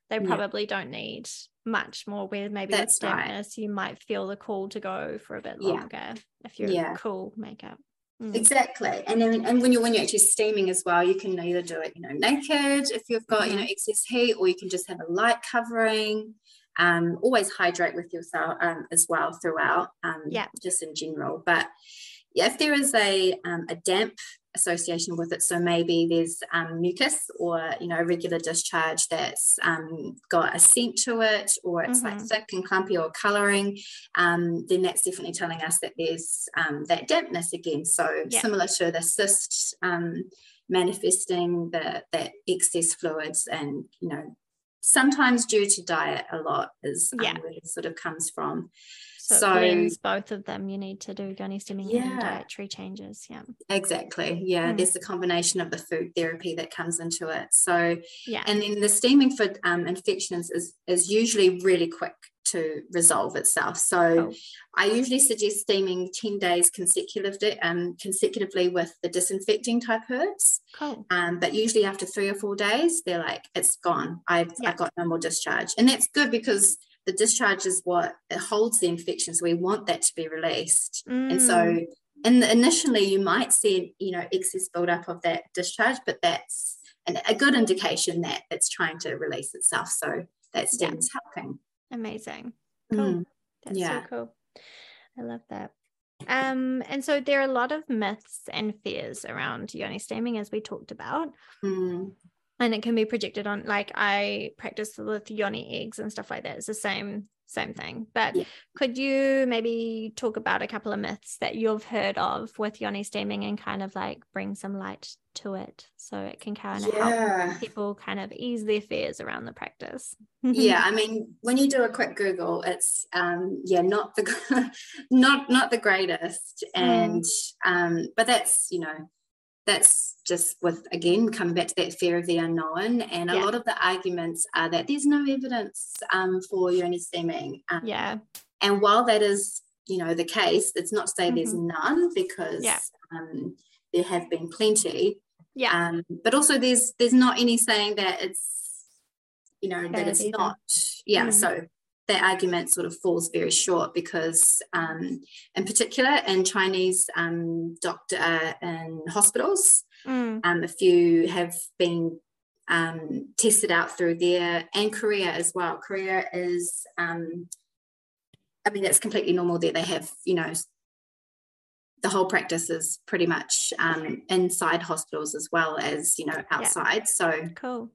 they Yeah. probably don't need much more. Where maybe with That's right. you might feel the call to go for a bit Yeah. longer if you're Yeah. cool makeup. Mm. Exactly, and then and when you're when you're actually steaming as well, you can either do it, you know, naked if you've got you know excess heat, or you can just have a light covering. Um, always hydrate with yourself um, as well throughout. Um, Yeah. just in general. But yeah, if there is a um, a damp association with it, so maybe there's um, mucus or you know a regular discharge that's um, got a scent to it, or it's like Mhm. thick and clumpy or colouring, um, then that's definitely telling us that there's um, that dampness again. So Yeah. similar to the cyst um, manifesting the that excess fluids, and you know sometimes due to diet a lot is um, Yeah. where it sort of comes from. So, So- both of them. You need to do steaming and Yeah. dietary changes. Yeah. Exactly. Yeah, Mm. there's the combination of the food therapy that comes into it. So Yeah. and then the steaming for um, infections is is usually really quick to resolve itself. So Cool. I usually suggest steaming 10 days consecutively um, consecutively with the disinfecting type herbs. Cool. Um, but usually after three or four days, they're like, it's gone. I've, Yeah. I've got no more discharge. And that's good because the discharge is what it holds the infection. So we want that to be released. And so Mm, in the, initially you might see, you know, excess buildup of that discharge, but that's an, a good indication that it's trying to release itself. So that Yeah. steam is helping. Amazing. Cool. Mm, That's yeah. so cool. I love that. Um, and so there are a lot of myths and fears around yoni steaming, as we talked about. mm, and it can be projected on like i practice with yoni eggs and stuff like that it's the same same thing. But Yeah. could you maybe talk about a couple of myths that you've heard of with yoni steaming and kind of like bring some light to it so it can kind of help people kind of ease their fears around the practice? Yeah <laughs> i mean when you do a quick google it's um yeah not the <laughs> not not the greatest. And um but that's you know that's just with again coming back to that fear of the unknown. And a lot of the arguments are that there's no evidence um for yoni steaming um, yeah. and while that is you know the case it's not to say there's none because Yeah. um there have been plenty. Yeah. Um, but also there's there's not any saying that it's you know that Bad it's either. not. Yeah Mm. so that argument sort of falls very short because um, in particular in chinese um, doctor uh, in hospitals Mm, um, a few have been um, tested out through there and korea as well. Korea is um, i mean it's completely normal that they have you know the whole practice is pretty much um, inside hospitals as well as you know outside. So cool.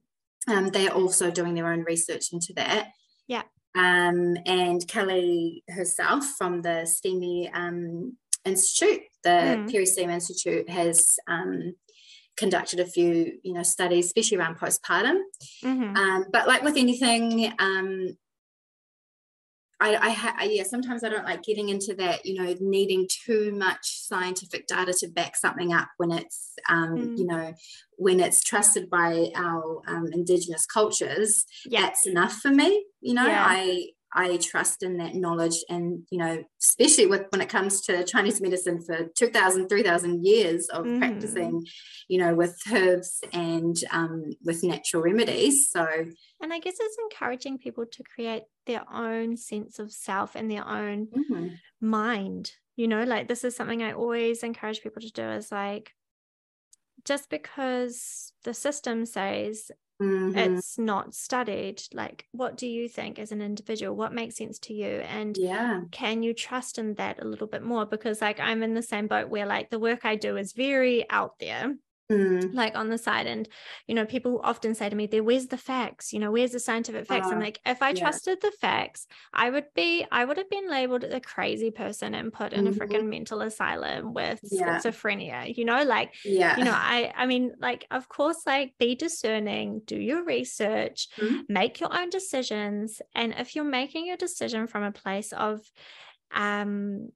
um, they're also doing their own research into that. Yeah. Um, and Keli herself from the steamy um, institute the Mm. Peristeam institute has um, conducted a few you know studies especially around postpartum Mhm. um, but like with anything, um, I, I, ha- I- yeah, sometimes I don't like getting into that, you know, needing too much scientific data to back something up when it's, um, Mm. you know, when it's trusted by our um, indigenous cultures. yeah That's enough for me. You know, Yeah. I I trust in that knowledge, and you know, especially with when it comes to Chinese medicine for 2,000, 3,000 years of Mhm. practicing, you know, with herbs and um, with natural remedies. So and i guess it's encouraging people to create their own sense of self and their own mhm, mind you know like this is something i always encourage people to do is like just because the system says mhm, it's not studied like what do you think as an individual? What makes sense to you? And yeah, can you trust in that a little bit more? Because like i'm in the same boat where like the work i do is very out there mm, like on the side and you know people often say to me there where's the facts you know where's the scientific facts i'm Uh, like if i yeah. trusted the facts i would be i would have been labeled a crazy person and put in a Mhm. freaking mental asylum with Yeah. schizophrenia you know like yeah, you know i i mean like of course like be discerning do your research Mhm. make your own decisions and if you're making a decision from a place of um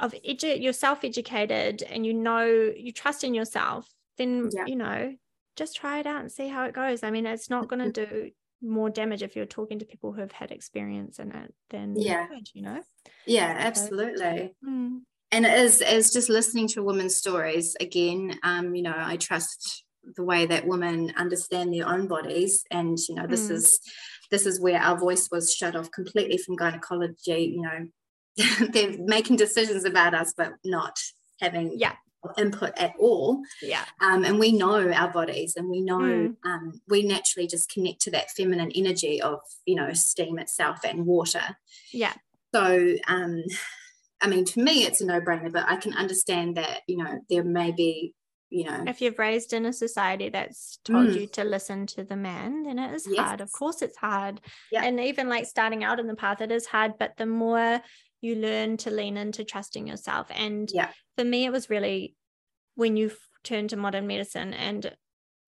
of edu- you're self-educated and you know you trust in yourself then Yeah. you know just try it out and see how it goes i mean it's not going to do more damage if you're talking to people who have had experience in it than Yeah. good, you know yeah absolutely Mm. and it is is just listening to women's stories again um you know i trust the way that women understand their own bodies and you know this Mm. is this is where our voice was shut off completely from gynecology you know <laughs> they're making decisions about us but not having Yeah. Input at all yeah um, and we know our bodies and we know Mm. um, we naturally just connect to that feminine energy of you know steam itself and water yeah so, um, I mean, to me, it's a no brainer, but I can understand that, you know, there may be, you know, if you've raised in a society that's told Mm. you to listen to the man then it is Yes. hard of course it's hard Yeah. and even like starting out in the path it is hard but the more you learn to lean into trusting yourself and Yeah. for me it was really when you turn to modern medicine and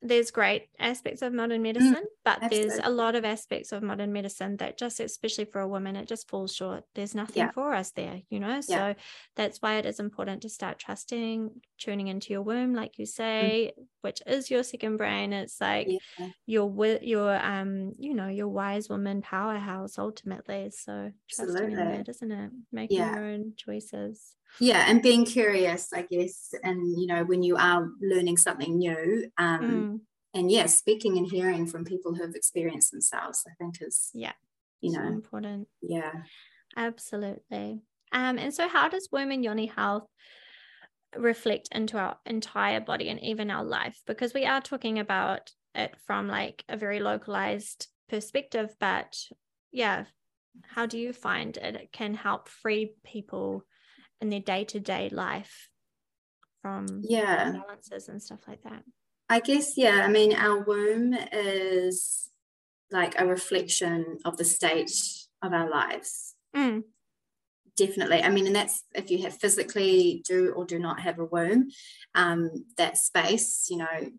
there's great aspects of modern medicine but there's a Mm. lot of aspects of modern medicine that just especially for a woman it just falls short. There's nothing Yeah. for us there you know? So that's why it is important to start trusting tuning into your womb like you say which is your second brain. It's like yeah, your your um you know your wise woman powerhouse ultimately. So trusting in Absolutely. that isn't it? Making Yeah. your own choices yeah, and being curious, I guess, and, you know, when you are learning something new, um, Mm, and yeah, speaking and hearing from people who have experienced themselves, I think is, Yeah. you so know, important yeah. absolutely um and so how does womb and yoni health reflect into our entire body and even our life because we are talking about it from like a very localized perspective but yeah how do you find it can help free people in their day-to-day life from Yeah. balances and stuff like that I guess, yeah. I mean, our womb is like a reflection of the state of our lives. Mm, Definitely. I mean, and that's if you have physically do or do not have a womb, um, that space, you know,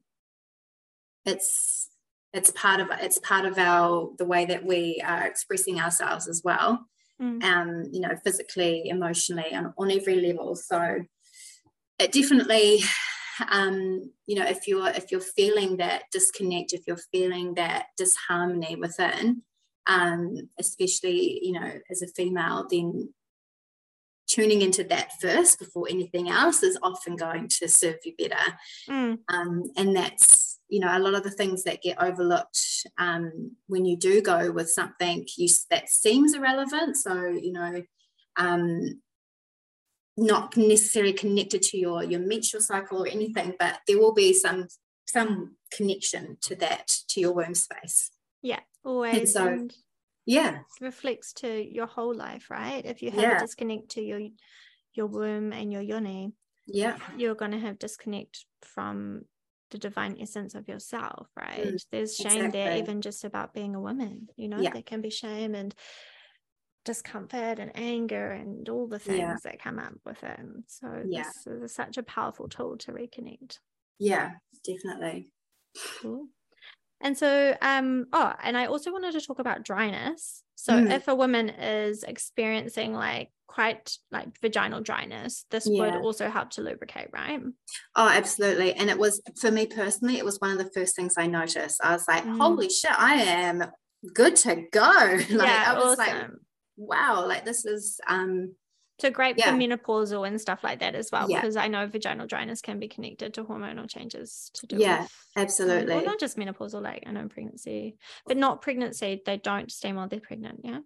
it's it's part of it's part of our the way that we are expressing ourselves as well. Mm, Um, you know, physically, emotionally, and on every level. So it definitely um, you know, if you're if you're feeling that disconnect, if you're feeling that disharmony within, um, especially you know as a female, then tuning into that first before anything else is often going to serve you better. mm, Um, and that's you know a lot of the things that get overlooked um, when you do go with something you that seems irrelevant. So you know. Um, not necessarily connected to your your menstrual cycle or anything, but there will be some some connection to that to your womb space. yeah always so- and Yeah, reflects to your whole life right if you have Yeah. a disconnect to your your womb and your yoni yeah, you're going to have disconnect from the divine essence of yourself right Mm, there's shame there even just about being a woman you know Yeah. there can be shame and discomfort and anger and all the things Yeah. that come up with it and so Yeah. this is such a powerful tool to reconnect yeah, definitely. Cool. And so, um, oh, and I also wanted to talk about dryness. So, Mm. if a woman is experiencing like quite like vaginal dryness, this would also help to lubricate, right? Oh, absolutely. And it was for me personally, it was one of the first things I noticed. I was like, Mm. holy shit, I am good to go. <laughs> like yeah, I was like, awesome. wow, like this is um so great yeah. for menopausal and stuff like that as well, Yeah. because I know vaginal dryness can be connected to hormonal changes to do Yeah, with um, absolutely. or not just menopausal, like I know pregnancy, but not pregnancy. They don't steam while they're pregnant. Yeah.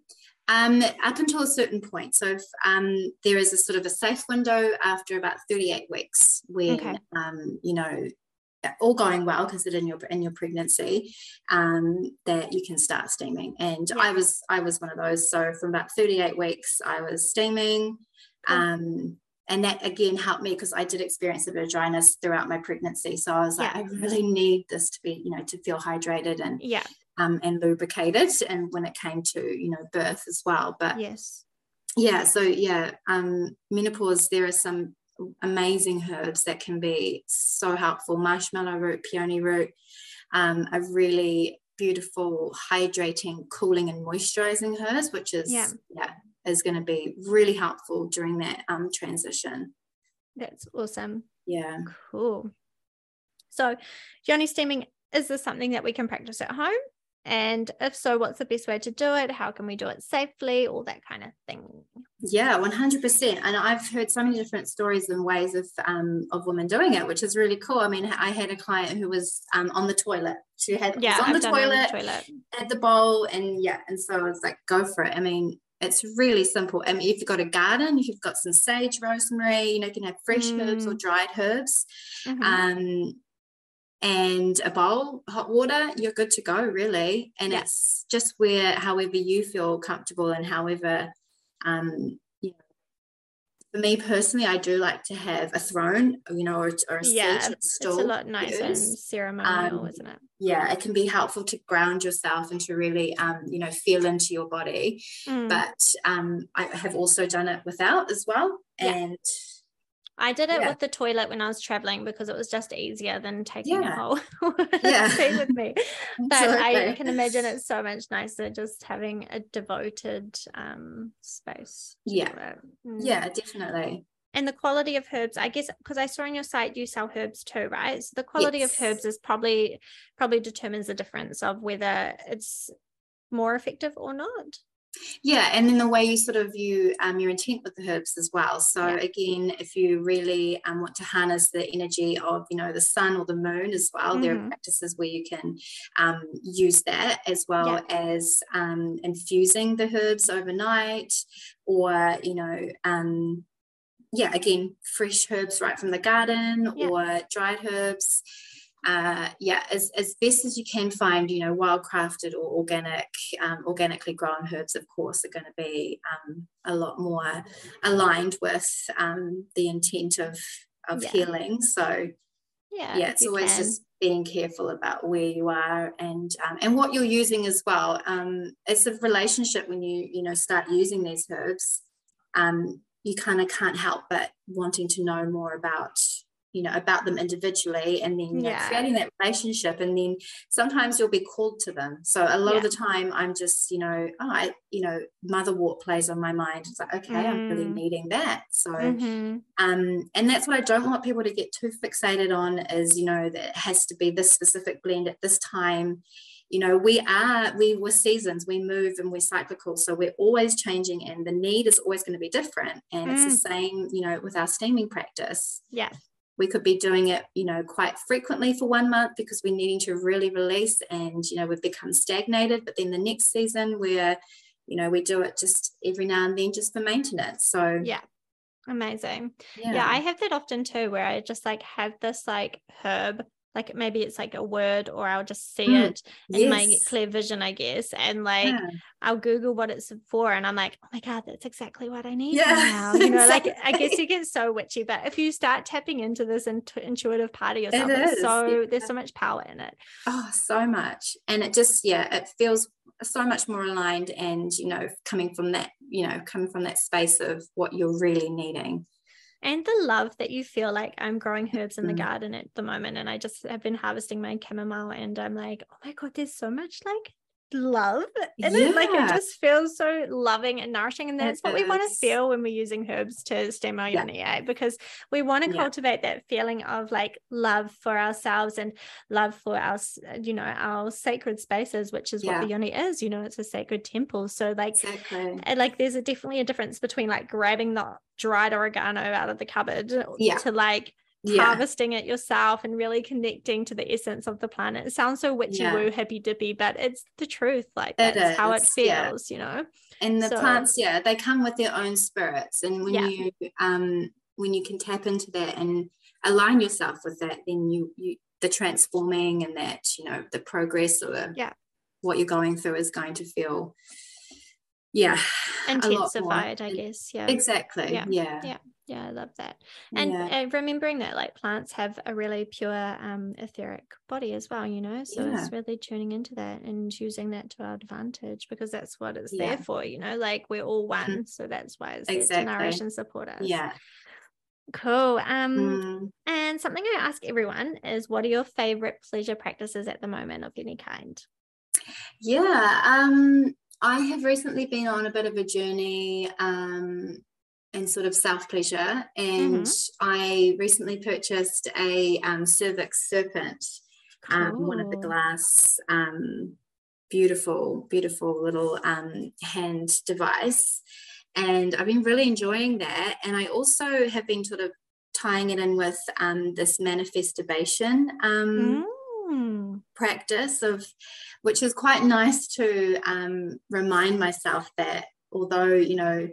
Um, up until a certain point. So if, um, there is a sort of a safe window after about 38 weeks when, Okay. um, you know, all going well, considered in your in your pregnancy, um, that you can start steaming. And Yeah. I was I was one of those. So from about 38 weeks, I was steaming. Um, and that again helped me because I did experience a bit of dryness throughout my pregnancy. So I was like, Yeah. I really need this to be, you know, to feel hydrated and Yeah. um, and lubricated and when it came to you know birth as well but Yes. yeah so yeah um, menopause there are some amazing herbs that can be so helpful marshmallow root peony root um, a really beautiful hydrating cooling and moisturizing herbs which is Yeah. yeah is going to be really helpful during that um, transition That's awesome. yeah Cool. So, yoni steaming is this something that we can practice at home? And if so, what's the best way to do it? How can we do it safely? All that kind of thing. Yeah, 100%. And I've heard so many different stories and ways of um, of women doing it, which is really cool. I mean, I had a client who was um, on the toilet. She had yeah, on the, toilet, on the toilet, at the bowl, and yeah, and so I was like, go for it. I mean, it's really simple. I mean, if you've got a garden, if you've got some sage, rosemary, you know, you can have fresh mm. herbs or mm. dried herbs. Mm-hmm. Um, and a bowl, hot water, you're good to go, really. And yeah. it's just where, however you feel comfortable and however, um, you know, for me personally, I do like to have a throne, you know, or, or a yeah, seat, a stool. It's a lot nicer and ceremonial, um, isn't it? Yeah, it can be helpful to ground yourself and to really, um, you know, feel into your body. Mm. But um, I have also done it without as well, yeah. and I did it yeah. with the toilet when I was traveling because it was just easier than taking yeah. a whole <laughs> yeah. with me. <laughs> But I can imagine it's so much nicer just having a devoted um, space. Yeah. Mm. Yeah, definitely. And the quality of herbs, I guess, because I saw on your site you sell herbs too, right? So the quality yes. of herbs is probably probably determines the difference of whether it's more effective or not. Yeah, and then the way you sort of view um, your intent with the herbs as well. So yeah. again, if you really um, want to harness the energy of you know the sun or the moon as well, mm-hmm. there are mm-hmm. practices where you can um, use that as well yeah. as um, infusing the herbs overnight, or you know um, yeah, again, fresh herbs right from the garden yeah. or dried herbs uh, yeah, as, as best as you can find, you know, wildcrafted or organic, um, organically grown herbs, of course, are going to be um, a lot more aligned with um, the intent of of yeah. healing. So, yeah, yeah, it's always can. just being careful about where you are and um, and what you're using as well. Um, it's a relationship when you you know start using these herbs. Um, you kind of can't help but wanting to know more about you know about them individually and then you know, creating that relationship and then sometimes you'll be called to them so a lot yeah. of the time i'm just you know oh, i you know motherwort plays on my mind it's like okay mm. i'm really mm. needing that so mm-hmm. um and that's what i don't want people to get too fixated on is you know that it has to be this specific blend at this time you know we are we were seasons we move and we're cyclical so we're always changing and the need is always going to be different and mm. it's the mm. same you know with our steaming practice yeah we could be doing it you know quite frequently for one month because we're needing to really release and you know we've become stagnated. But then the next season we're you know we do it just every now and then just for maintenance. So yeah. Amazing. Yeah. yeah i have that often too where i just like have this like herb like maybe it's like a word or I'll just see mm, it in yes. my clear vision, I guess. And like yeah. I'll Google what it's for and I'm like, oh my God, that's exactly what I need yeah. now. You know, like I <laughs> guess you get so witchy, but if you start tapping into this intu- intuitive part of yourself, it it's so yeah. there's so much power in it. Oh, so much. And it just, yeah, it feels so much more aligned and, you know, coming from that, you know, coming from that space of what you're really needing and the love that you feel like I'm growing herbs in the mm. garden at the moment. And I just have been harvesting my chamomile and I'm like, oh my God, there's so much like love and yeah. it. Like it just feels so loving and nourishing. And that's it what is. we want to feel when we're using herbs to stem our yoni, yeah. because we want to yeah. cultivate that feeling of like love for ourselves and love for our, you know, our sacred spaces, which is what the yoni is. You know, it's a sacred temple. So like, exactly. like there's a definitely a difference between like grabbing the dried oregano out of the cupboard yeah. to like yeah. harvesting it yourself and really connecting to the essence of the planet. It sounds so witchy yeah. woo, hippy dippy, but it's the truth. Like that's how it feels, yeah. you know. And the so, plants, yeah, they come with their own spirits. And when you um when you can tap into that and align yourself with that, then you you the transforming and that, you know, the progress or yeah what you're going through is going to feel yeah intensified i guess yeah exactly yeah yeah yeah yeah i love that and yeah. remembering that like plants have a really pure um etheric body as well you know so yeah. it's really tuning into that and using that to our advantage because that's what it's yeah. there for you know like we're all one mm-hmm. so that's why it's exactly. there to nourish and support us yeah Cool. Um, mm. and something I ask everyone is what are your favorite pleasure practices at the moment of any kind? Yeah. Um, I have recently been on a bit of a journey um, and sort of self pleasure. And mm-hmm. I recently purchased a um, cervix serpent, cool. um, one of the glass, um, beautiful, beautiful little um, hand device. And I've been really enjoying that. And I also have been sort of tying it in with um, this manifestation um, mm. practice of which is quite nice to um, remind myself that although you know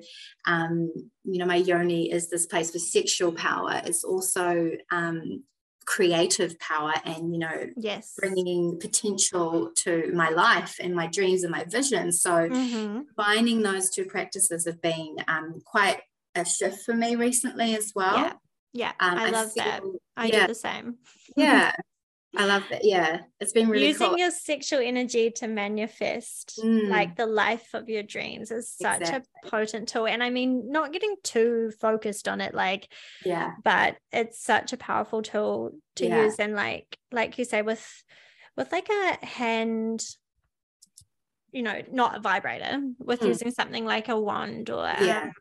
um, you know my yoni is this place for sexual power it's also um, creative power and you know yes. bringing potential to my life and my dreams and my visions so mm-hmm. combining those two practices have been um, quite a shift for me recently as well. Yeah. Yeah. Um, i love feel, that. I yeah, do the same. Yeah <laughs> I love it. Yeah, it's been really using cool. your sexual energy to manifest mm. like the life of your dreams is such exactly. a potent tool. And I mean, not getting too focused on it, like, yeah, but it's such a powerful tool to yeah. use. And like, like you say, with with like a hand, you know, not a vibrator, with mm. using something like a wand or yeah. Um,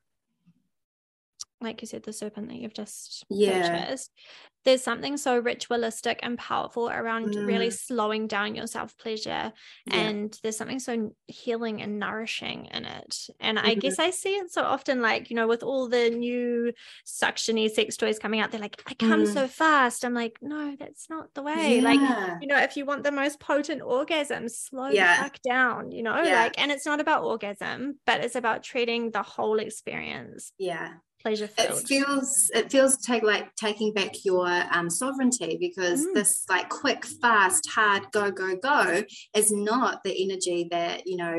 like you said, the serpent that you've just yeah. purchased, there's something so ritualistic and powerful around mm. really slowing down your self pleasure. Yeah. And there's something so healing and nourishing in it. And mm-hmm. I guess. I see it so often, like, you know, with all the new suctiony sex toys coming out, they're like, I come mm. so fast. I'm like, no, that's not the way. Yeah. Like, you know, if you want the most potent orgasm, slow yeah. back down, you know, like, and it's not about orgasm, but it's about treating the whole experience. Yeah pleasure filled. It feels it feels take like taking back your um, sovereignty because mm. this like quick, fast, hard go go go is not the energy that you know.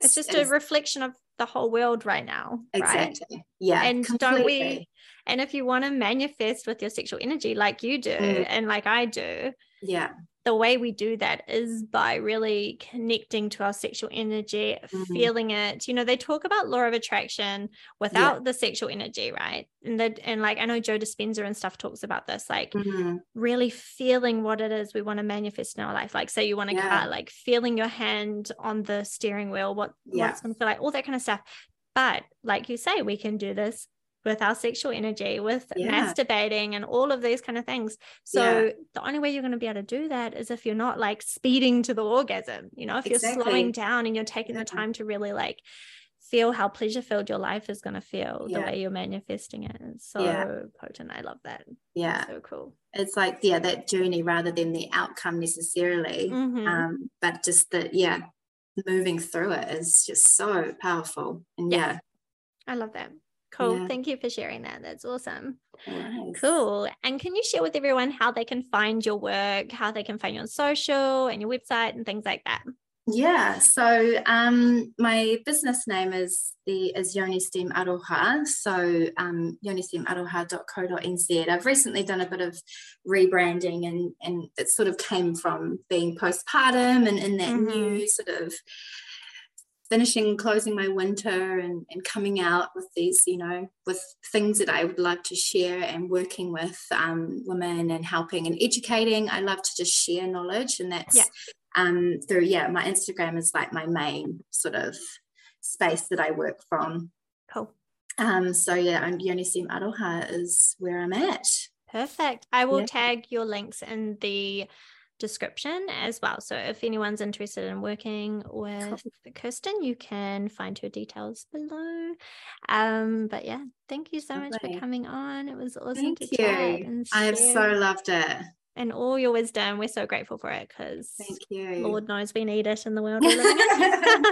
It's just a reflection of the whole world right now. Exactly. Right? Yeah. And completely. don't we? And if you want to manifest with your sexual energy, like you do, mm. and like I do, yeah, the way we do that is by really connecting to our sexual energy, mm-hmm. feeling it. You know, they talk about law of attraction without yeah. the sexual energy, right? And that, and like I know Joe Dispenza and stuff talks about this, like mm-hmm. really feeling what it is we want to manifest in our life. Like, say you want a yeah. car, like feeling your hand on the steering wheel, what yeah. what it's going to feel like, all that kind of stuff. But like you say, we can do this with our sexual energy, with yeah. masturbating and all of these kind of things. So yeah. the only way you're going to be able to do that is if you're not like speeding to the orgasm, you know, if exactly. you're slowing down and you're taking yeah. the time to really like feel how pleasure filled your life is going to feel the way you're manifesting it. It's so potent. I love that. Yeah. so cool. It's like, yeah, that journey rather than the outcome necessarily. Mm-hmm. Um, but just that, yeah, moving through it is just so powerful. And yeah. I love that. Cool. Yeah. Thank you for sharing that. That's awesome. Nice. Cool. And can you share with everyone how they can find your work, how they can find you on social and your website and things like that? Yeah, so um, my business name is the is Yoni Steam Aroha. So um, yonisteamaroha.co.nz. I've recently done a bit of rebranding, and and it sort of came from being postpartum and in that mm-hmm. new sort of finishing closing my winter and, and coming out with these you know with things that i would love to share and working with um, women and helping and educating. I love to just share knowledge and that's yeah. um through yeah my instagram is like my main sort of space that i work from. Cool. Um so yeah and Yoni Steam Aroha is where i'm at. Perfect. I will yeah. tag your links in the description as well. So if anyone's interested in working with cool. Kirstyn, you can find her details below. Um, but yeah, thank you so Lovely. much for coming on. It was awesome thank to you. chat. I have so loved it. And all your wisdom. We're so grateful for it because thank you. Lord knows we need it in the world we're living in.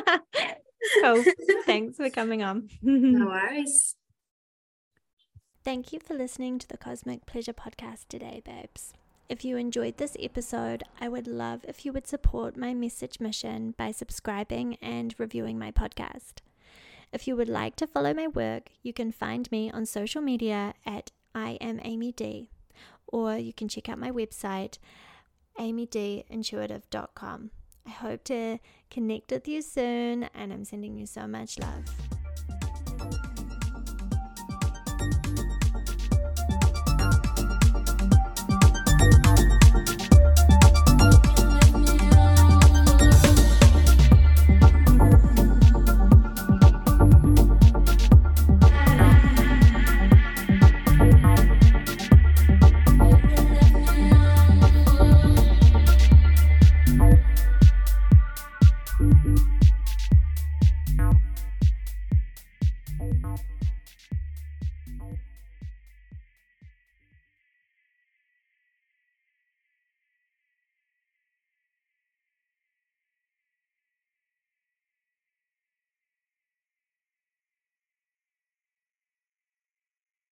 <laughs> cool. Thanks for coming on. no <laughs> worries. Thank you for listening to the Cosmic Pleasure Podcast today, babes. If you enjoyed this episode, I would love if you would support my message mission by subscribing and reviewing my podcast. If you would like to follow my work, you can find me on social media at I am Amy D, or you can check out my website, amydeeintuitive.com. I hope to connect with you soon, and I'm sending you so much love.